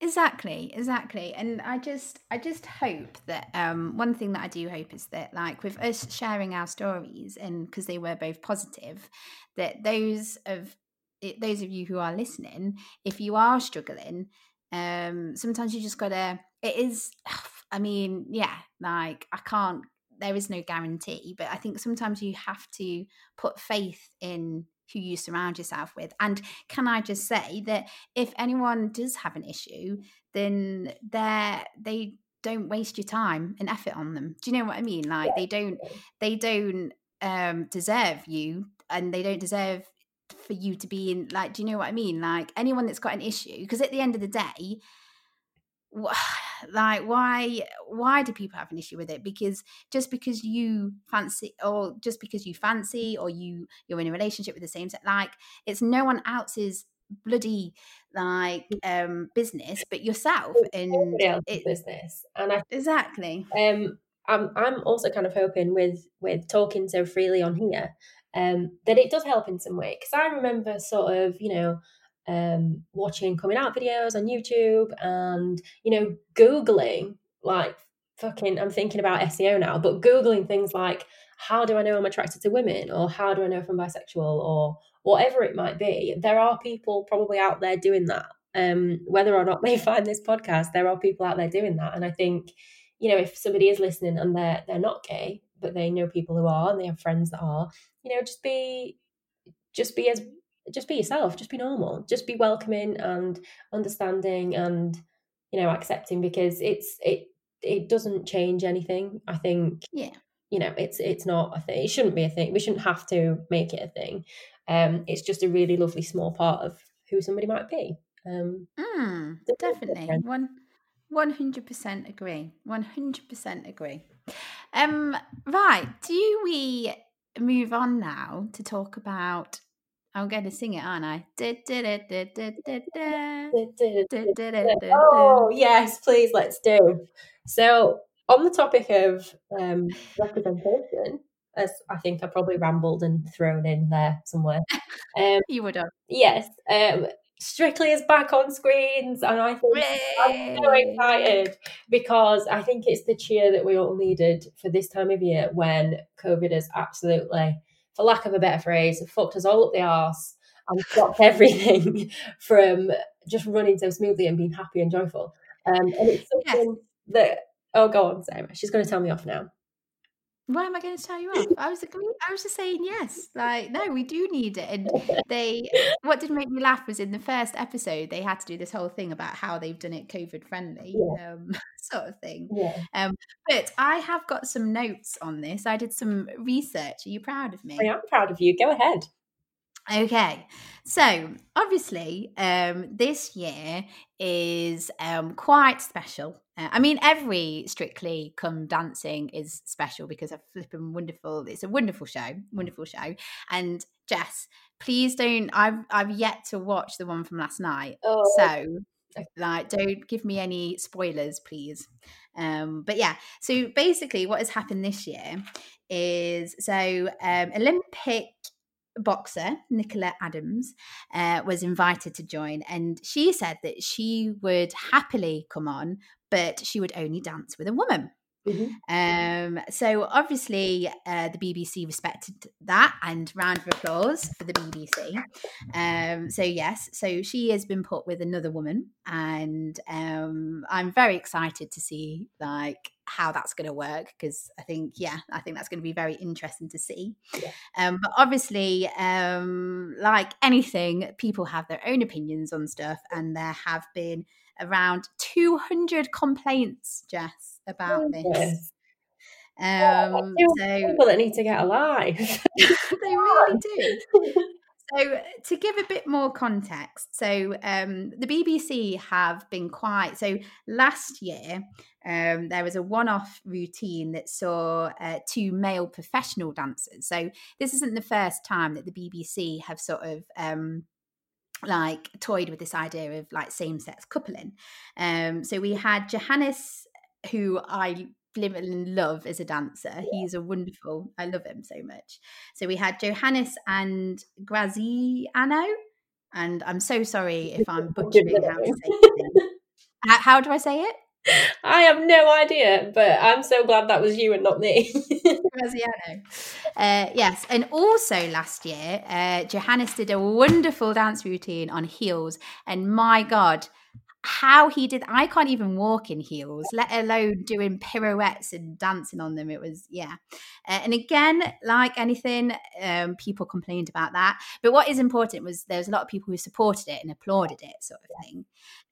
Exactly, exactly. And I just I just hope that um one thing that I do hope is that like with us sharing our stories and because they were both positive, that those of it- those of you who are listening, if you are struggling, um sometimes you just gotta it is I mean, yeah, like I can't there is no guarantee, but I think sometimes you have to put faith in who you surround yourself with. And can I just say that if anyone does have an issue, then they're they don't waste your time and effort on them. Do you know what I mean? Like they don't they don't um deserve you and they don't deserve for you to be in like do you know what i mean like anyone that's got an issue because at the end of the day like why why do people have an issue with it? Because just because you fancy or just because you fancy or you you're in a relationship with the same sex like it's no one else's bloody like um business but yourself and it, business and I, exactly. um I'm I'm also kind of hoping with with talking so freely on here um that it does help in some way because I remember sort of you know um, watching coming out videos on YouTube and, you know, Googling, like fucking, I'm thinking about SEO now, but Googling things like, how do I know I'm attracted to women? Or how do I know if I'm bisexual? Or whatever it might be. There are people probably out there doing that. Um, whether or not they find this podcast, there are people out there doing that. And I think, you know, if somebody is listening and they're they're not gay, but they know people who are and they have friends that are, you know, just be just be as just be yourself, just be normal, just be welcoming and understanding and you know accepting because it's it it doesn't change anything. I think yeah, you know it's it's not a thing. It shouldn't be a thing. We shouldn't have to make it a thing. Um, it's just a really lovely small part of who somebody might be. Um, mm, definitely one. 100% agree 100% agree um right do we move on now to talk about I'm going to sing it, aren't I? Oh, yes, please, let's do. So, on the topic of um, representation, as I think I probably rambled and thrown in there somewhere. Um, you would have. Yes. Um, Strictly is back on screens, and I think I'm so excited because I think it's the cheer that we all needed for this time of year when COVID is absolutely for lack of a better phrase, fucked us all up the arse and stopped everything from just running so smoothly and being happy and joyful. Um, and it's something yes. that, oh, go on, Sarah. She's going to tell me off now. Why am I going to tell you off? I was I was just saying yes. Like no, we do need it. And they what did make me laugh was in the first episode they had to do this whole thing about how they've done it COVID friendly, yeah. um, sort of thing. Yeah. Um, but I have got some notes on this. I did some research. Are you proud of me? I am proud of you. Go ahead. Okay, so obviously, um, this year is um, quite special. Uh, I mean, every Strictly Come Dancing is special because a flipping wonderful. It's a wonderful show, wonderful show. And Jess, please don't. I've I've yet to watch the one from last night, oh. so like don't give me any spoilers, please. Um, but yeah, so basically, what has happened this year is so um, Olympic boxer Nicola Adams uh, was invited to join, and she said that she would happily come on, but she would only dance with a woman. Mm-hmm. Um, so obviously, uh, the BBC respected that, and round of applause for the BBC. Um, so yes, so she has been put with another woman, and um, I'm very excited to see like how that's going to work because I think yeah, I think that's going to be very interesting to see. Yeah. Um, but obviously, um, like anything, people have their own opinions on stuff, and there have been around 200 complaints, Jess, about oh, this. Um, so people that need to get alive. they really do. So, to give a bit more context, so um, the BBC have been quite. So, last year, um, there was a one off routine that saw uh, two male professional dancers. So, this isn't the first time that the BBC have sort of. Um, like toyed with this idea of like same-sex coupling. Um so we had johannes who i live and love as a dancer. Yeah. he's a wonderful i love him so much. So we had johannes and graziano and i'm so sorry if i'm butchering how to say it how, how do i say it I have no idea, but I'm so glad that was you and not me. Graziano. Uh, yes, and also last year, uh, Johannes did a wonderful dance routine on heels, and my God, how he did i can't even walk in heels let alone doing pirouettes and dancing on them. It was yeah. Uh, and again like anything um, people complained about that. But what is important was there's a lot of people who supported it and applauded it sort of thing.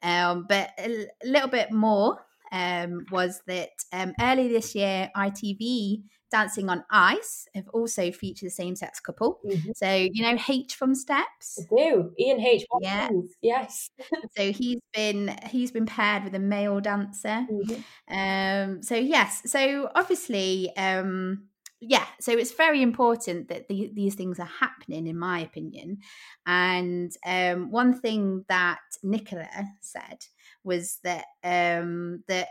Um, but a, little bit more um, was that um, early this year itv Dancing on Ice have also featured a same sex couple. Mm-hmm. So, you know, H from Steps? I do. Ian H. Yeah. Yes. so he's been he's been paired with a male dancer. Mm-hmm. Um, so yes. So obviously, um, yeah, so it's very important that the, these things are happening, in my opinion. And um, one thing that Nicola said was that um, that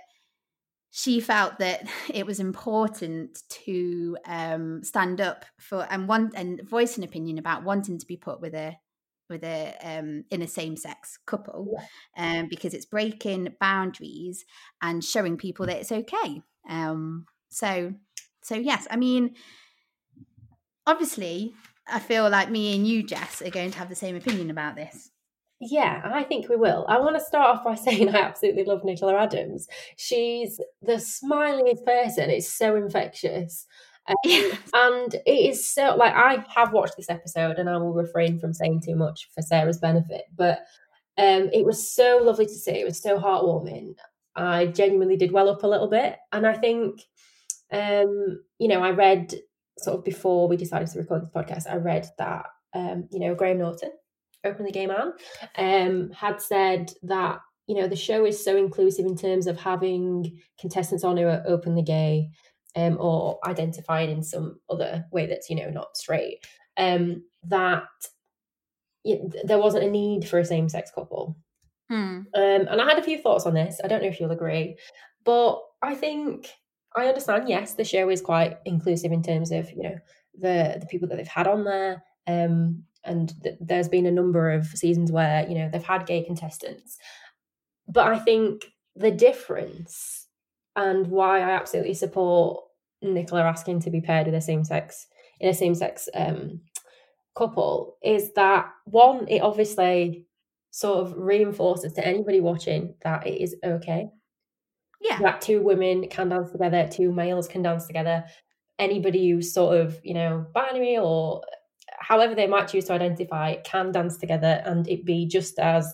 she felt that it was important to um, stand up for and want and voice an opinion about wanting to be put with a with a um, in a same sex couple yeah. um, because it's breaking boundaries and showing people that it's okay. Um, so so yes, I mean, obviously, I feel like me and you, Jess, are going to have the same opinion about this. Yeah, I think we will. I want to start off by saying I absolutely love Nicola Adams. She's the smiliest person. It's so infectious. Um, and it is so like I have watched this episode and I will refrain from saying too much for Sarah's benefit, but um, it was so lovely to see. It was so heartwarming. I genuinely did well up a little bit, and I think, um, you know, I read sort of before we decided to record this podcast. I read that um, you know Graham Norton openly gay man, um, had said that you know the show is so inclusive in terms of having contestants on who are openly gay um, or identified in some other way that's you know not straight. Um, that there wasn't a need for a same-sex couple. Hmm. Um, and I had a few thoughts on this. I don't know if you'll agree, but I think I understand. Yes, the show is quite inclusive in terms of you know the the people that they've had on there. Um, and th- there's been a number of seasons where you know they've had gay contestants. But i think the difference and why i absolutely support nicola asking to be paired with a same sex in a same sex um, couple is that one it obviously sort of reinforces to anybody watching that it is okay. Yeah. That two women can dance together two males can dance together. Anybody who's sort of you know binary or however they might choose to identify, can dance together and it be just as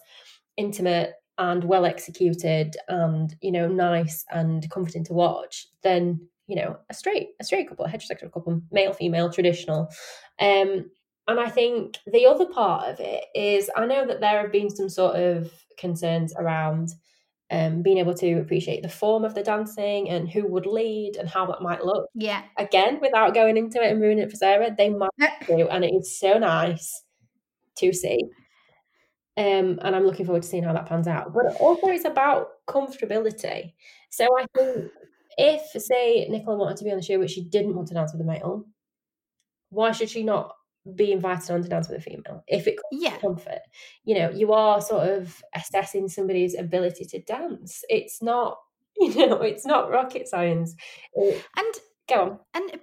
intimate and well executed and you know nice and comforting to watch then you know a straight a straight couple a heterosexual couple male female traditional. Um and i think the other part of it is i know that there have been some sort of concerns around um, being able to appreciate the form of the dancing and who would lead and how that might look. Yeah. Again, without going into it and ruining it for Sarah, they might do, and it is so nice to see. Um, and I'm looking forward to seeing how that pans out. But also, it's about comfortability. So I think if, say, Nicola wanted to be on the show, but she didn't want to dance with a male, why should she not be invited on to dance with a female. If it comes yeah. comfort you know you are sort of assessing somebody's ability to dance. It's not you know it's not rocket science. And go on. and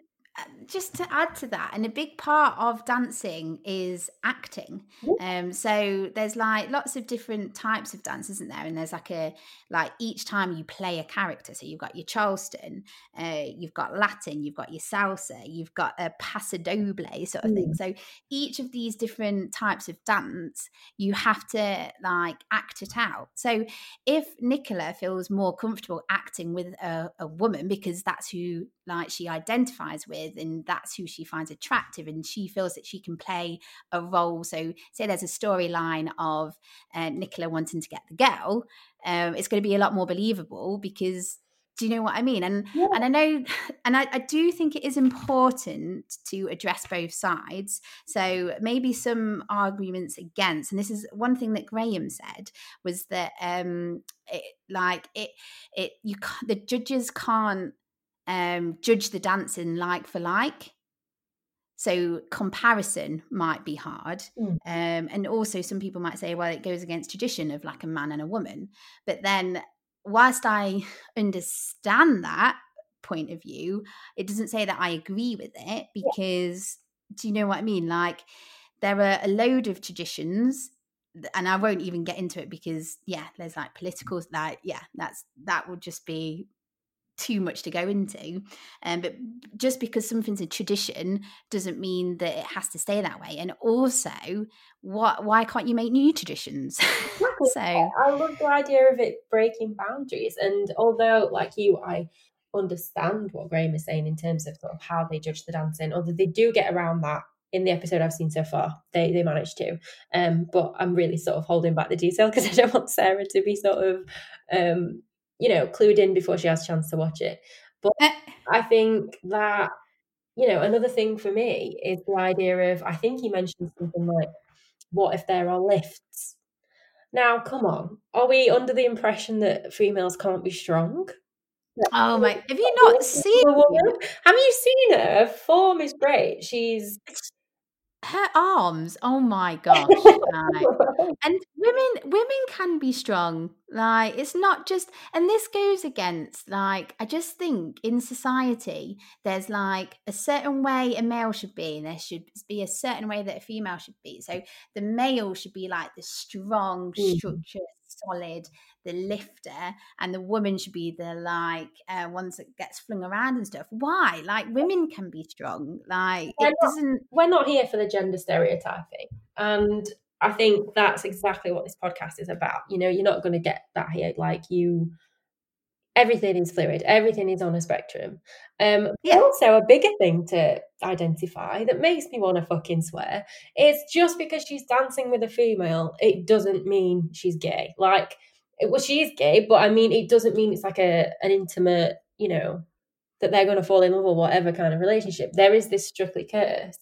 just to add to that, and a big part of dancing is acting. Um, so there's like lots of different types of dance, isn't there? And there's like a like each time you play a character. So you've got your Charleston, uh, you've got Latin, you've got your salsa, you've got a paso doble sort of mm. thing. So each of these different types of dance, you have to like act it out. So if Nicola feels more comfortable acting with a, a woman because that's who like she identifies with and that's who she finds attractive and she feels that she can play a role so say there's a storyline of uh, nicola wanting to get the girl um, it's going to be a lot more believable because do you know what I mean? And yeah. and I know, and I, I, do think it is important to address both sides. So maybe some arguments against, and this is one thing that Graham said was that um, it, like it it you the judges can't um, judge the dancing like for like. So comparison might be hard. Mm. Um, and also some people might say, well, it goes against tradition of like a man and a woman. But then whilst I understand that point of view, it doesn't say that I agree with it because yeah. do you know what I mean? Like there are a load of traditions and I won't even get into it because yeah, there's like political like yeah, that's that would just be too much to go into. Um, but just because something's a tradition doesn't mean that it has to stay that way. And also, what why can't you make new traditions? so I love the idea of it breaking boundaries. And although, like you, I understand what Graham is saying in terms of sort of how they judge the dancing, although they do get around that in the episode I've seen so far. They they managed to. Um, but I'm really sort of holding back the detail because I don't want Sarah to be sort of um, you know, clued in before she has a chance to watch it. But eh. I think that, you know, another thing for me is the idea of I think he mentioned something like, what if there are lifts? Now, come on. Are we under the impression that females can't be strong? Oh my! Have you not seen? Have you seen her? Her form is great. She's her arms oh my gosh like, and women women can be strong like it's not just and this goes against like i just think in society there's like a certain way a male should be and there should be a certain way that a female should be so the male should be like the strong mm. structured solid the lifter and the woman should be the like uh, ones that gets flung around and stuff. Why? Like women can be strong. Like we're it not, doesn't we're not here for the gender stereotyping? And i think that's exactly what this podcast is about. You know you're not going to get that here. Like you everything is fluid everything is on a spectrum um yeah. also a bigger thing to identify that makes me want to fucking swear is just because she's dancing with a female it doesn't mean she's gay like well, she is gay, but I mean, it doesn't mean it's like a an intimate, you know, that they're going to fall in love or whatever kind of relationship. There is this strictly curse.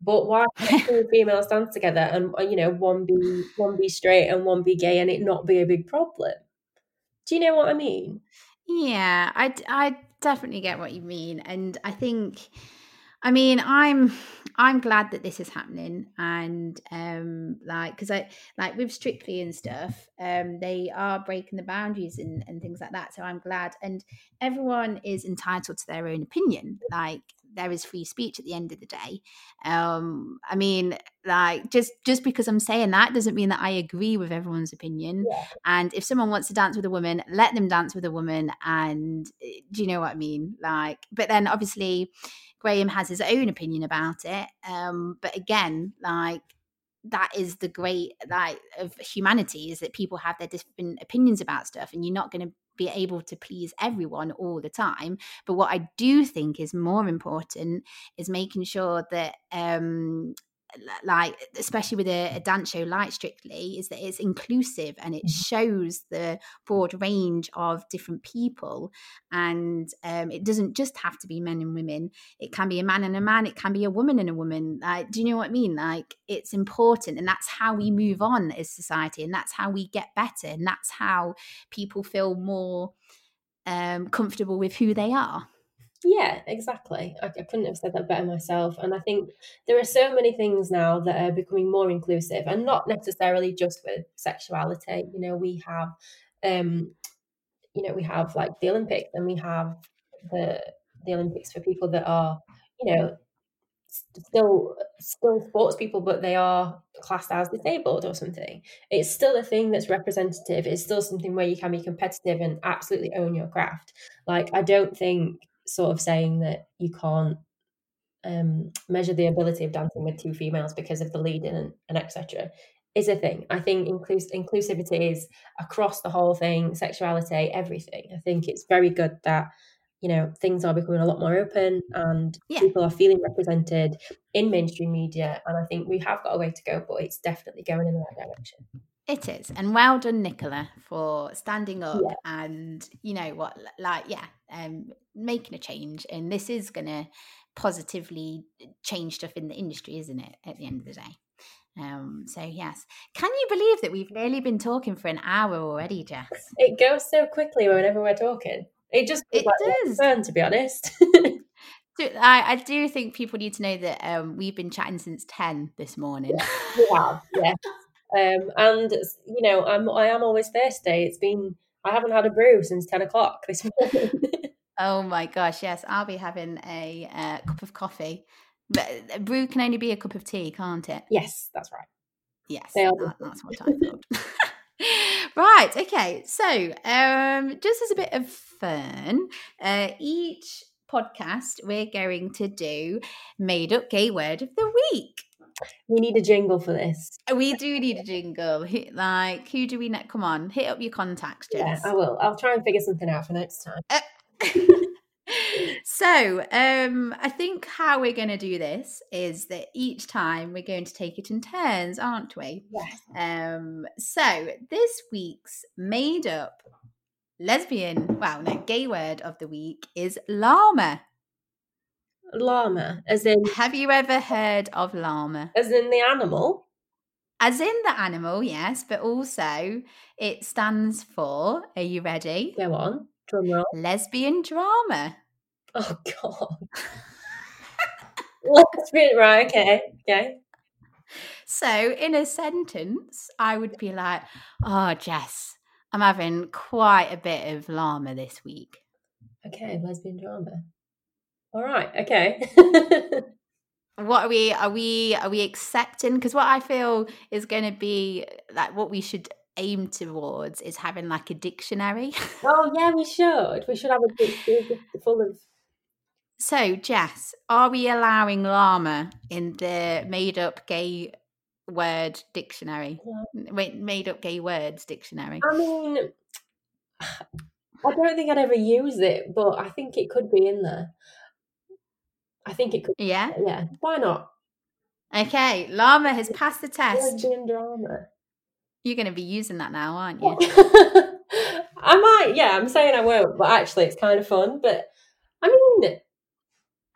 But why two females dance together and uh, you know one be one be straight and one be gay and it not be a big problem? Do you know what I mean? Yeah, I I definitely get what you mean, and I think I mean, I'm I'm glad that this is happening, and um, like because I like with Strictly and stuff, um, they are breaking the boundaries and, and things like that. So I'm glad, and everyone is entitled to their own opinion. Like there is free speech at the end of the day. Um, I mean, like just just because I'm saying that doesn't mean that I agree with everyone's opinion. Yeah. And if someone wants to dance with a woman, let them dance with a woman. And eh, do you know what I mean? Like, but then obviously Graham has his own opinion about it. Um, but again, like that is the great like of humanity is that people have their different opinions about stuff, and you're not going to be able to please everyone all the time. But what I do think is more important is making sure that um, like especially with a, a, dance show like strictly is that it's inclusive and it mm-hmm. shows the broad range of different people. And um, it doesn't just have to be men and women. It can be a man and a man. It can be a woman and a woman. Like do you know what i mean? Like it's important and that's how we move on as society and that's how we get better and that's how people feel more um, comfortable with who they are yeah, exactly. I, I, couldn't have said that better myself. And I think there are so many things now that are becoming more inclusive and not necessarily just with sexuality. You know, we have, um, you know, we have like the Olympics and we have the the Olympics for people that are, you know, still still sports people but they are classed as disabled or something it's still a thing that's representative it's still something where you can be competitive and absolutely own your craft like i don't think sort of saying that you can't um, measure the ability of dancing with two females because of the leading and, and etc. is a thing. I think inclus- inclusivity is across the whole thing, sexuality, everything. I think it's very good that you know things are becoming a lot more open and yeah. people are feeling represented in mainstream media. And I think we have got a way to go, but it's definitely going in the right direction. It is. And well done, Nicola, for standing up yeah. and, you know what, like, yeah, um, making a change. And this is going to positively change stuff in the industry, isn't it, at the end of the day? Um, so yes, can you believe that we've nearly been talking for an hour already, Jess? It goes so quickly whenever we're talking. It just it like does. Fun, to be honest. I, I, do think people need to know that um, we've been chatting since ten this morning. Yeah, yeah. Um, and you know, I'm I am always thirsty. It's been I haven't had a brew since ten o'clock this morning. oh my gosh, yes, I'll be having a uh, cup of coffee. But a brew can only be a cup of tea, can't it? Yes, that's right. Yes, that, that's what I thought. right, okay. So, um, just as a bit of fun, uh, each podcast we're going to do made up gay word of the week. We need a jingle for this. We do need a jingle. Like, who do we net? Come on, hit up your contacts, Jess. Yeah, I will. I'll try and figure something out for next time. Uh- So, um, I think how we're going to do this is that each time we're going to take it in turns, aren't we? Yes. Um, so this week's made up lesbian, well, no, gay word of the week is llama. Llama, as in Have you ever heard of llama? as in the animal. As in the animal, yes, but also it stands for, are you ready? Go on. Drum roll. Lesbian drama. Oh god. Be right, okay. Okay. So, in a sentence, I would be like, oh, Jess, I'm having quite a bit of llama this week. Okay, lesbian drama. All right, okay. What are we, are we, are we accepting? Because what I feel is going to be like what we should aim towards is having like a dictionary. oh yeah, we should. We should have a book full of So, Jess, are we allowing llama in the made up gay word dictionary? Wait, made up gay words dictionary. I mean I don't think I'd ever use it, but I think it could be in there. I think it could Yeah. yeah. Why not? Okay. Llama has passed the test. Lesbian drama. You're going to be using that now, aren't you? I might, yeah, I'm saying I won't, but actually it's kind of fun. But I mean,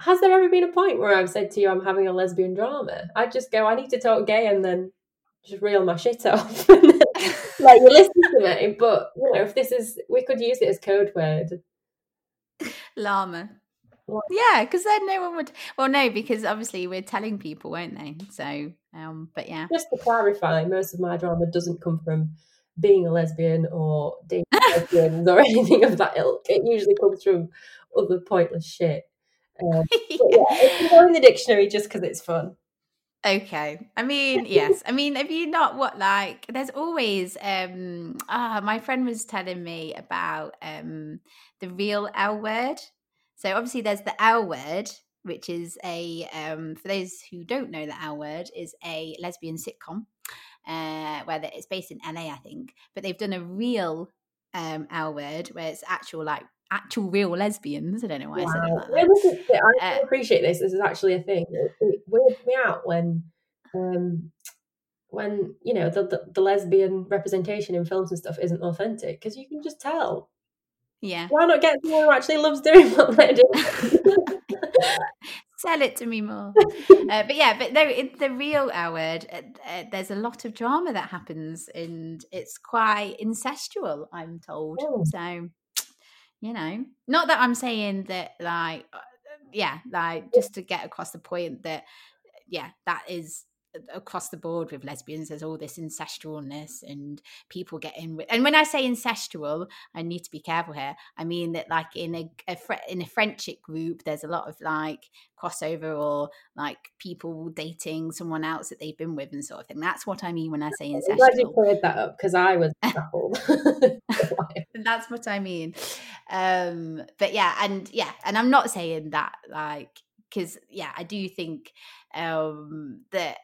has there ever been a point where I've said to you I'm having a lesbian drama? I just go, I need to talk gay and then just reel my shit off. then, like you listen to me. But you know, if this is we could use it as code word. Llama. Yeah, because then no one would. Well, no, because obviously we're telling people, won't they? So, um, but yeah. Just to clarify, most of my drama doesn't come from being a lesbian or dating lesbians or anything of that ilk. It usually comes from other pointless shit. Um, yeah, it can in the dictionary just because it's fun. Okay. I mean, yes. I mean, have you not what like there's always um ah my friend was telling me about um the real L word. So obviously there's the L word, which is a um for those who don't know the L word is a lesbian sitcom. Uh where it's based in LA, I think. But they've done a real um L word where it's actual like actual real lesbians. I don't know why I said Wow. like Yeah, that. is- I Uh, appreciate this. This is actually a thing. It, it weirds me out when, um, when you know the, the the lesbian representation in films and stuff isn't authentic because you can just tell. Yeah. Why not get someone who actually loves doing what they're doing? Sell it to me more. uh, but yeah, but no, in the real word, uh, uh, there's a lot of drama that happens, and it's quite incestual. I'm told. Oh. So, you know, not that I'm saying that, like, uh, yeah, like just to get across the point that, yeah, that is across the board with lesbians there's all this incestualness and people getting with and when i say incestual i need to be careful here. I mean that like in a, a in a friendship group there's a lot of like crossover or like people dating someone else that they've been with and sort of thing. That's what i mean when i say I'm glad you cleared that up because I was that's what I mean. Um, but yeah, and yeah, and I'm not saying that like because yeah, I do think um that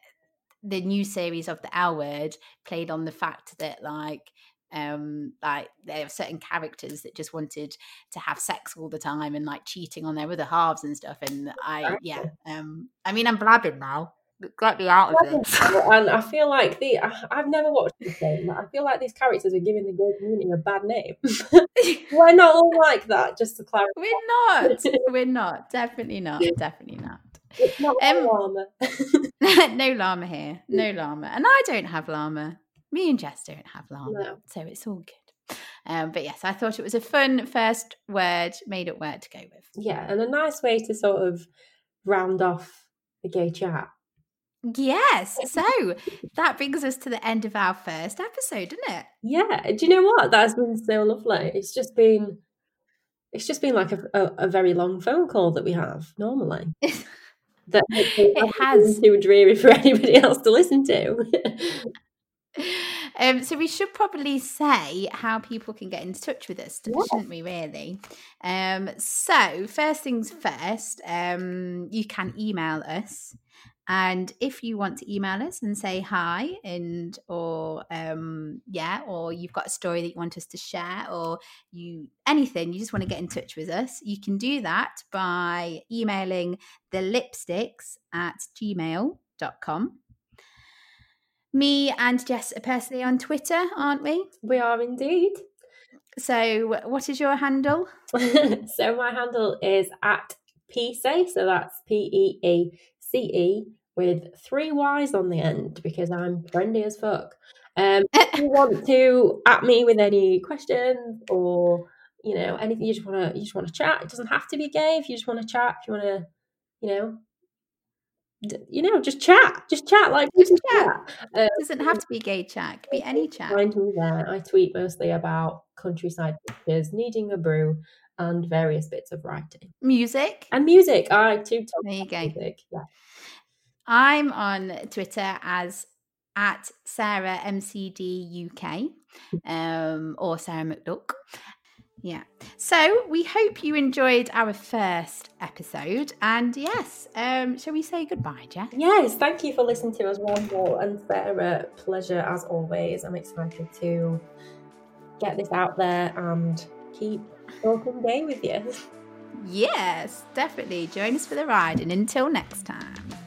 the new series of the L Word played on the fact that like um like there are certain characters that just wanted to have sex all the time and like cheating on their other halves and stuff and i yeah um i mean i'm blabbing now got me out of this and I feel like the I've never watched the game. I feel like these characters are giving the gay community a bad name. We're not all like that. Just to clarify, we're not we're not definitely not definitely not it's not Um, llama. no llama here. No llama. And I don't have llama. Me and Jess don't have llama. No. So it's all good. Um, but yes, I thought it was a fun first word, made up word to go with. Yeah, and a nice way to sort of round off the gay chat. Yes. So that brings us to the end of our first episode, doesn't it? Yeah, do you know what? That's been so lovely. It's just been, it's just been like a, a, a very long phone call that we have normally. That It has. too dreary for anybody else to listen to. Um, so we should probably say how people can get in touch with us, Yeah. shouldn't we? Really. Um, so first things first, um, you can email us And if you want to email us and say hi, and or um, yeah, or you've got a story that you want us to share, or you anything, you just want to get in touch with us, you can do that by emailing the lipsticks at gmail.com. Me and Jess are personally on Twitter, aren't we? We are indeed. So, what is your handle? so, my handle is at PEECE, so that's P E E C E with three Y's on the end because I'm trendy as fuck. Um, if you want to at me with any questions or you know anything you just want to you just want to chat, it doesn't have to be gay. If you just want to chat, if you want to, you know, you know, just chat, just chat like just chat. Um, doesn't have to be gay chat; it could be any chat. Find me there. I tweet mostly about countryside pictures, needing a brew, and various bits of writing, music, and music. I too. There you go. Music. Yeah. I'm on Twitter as at Sarah MCD UK um, or Sarah McDuck. Yeah. So we hope you enjoyed our first episode. And yes, um, shall we say goodbye, Jess? Yes, thank you for listening to us, Wonderful and Sarah. Pleasure as always. I'm excited to get this out there and keep talking day with you. Yes, definitely. Join us for the ride. And until next time.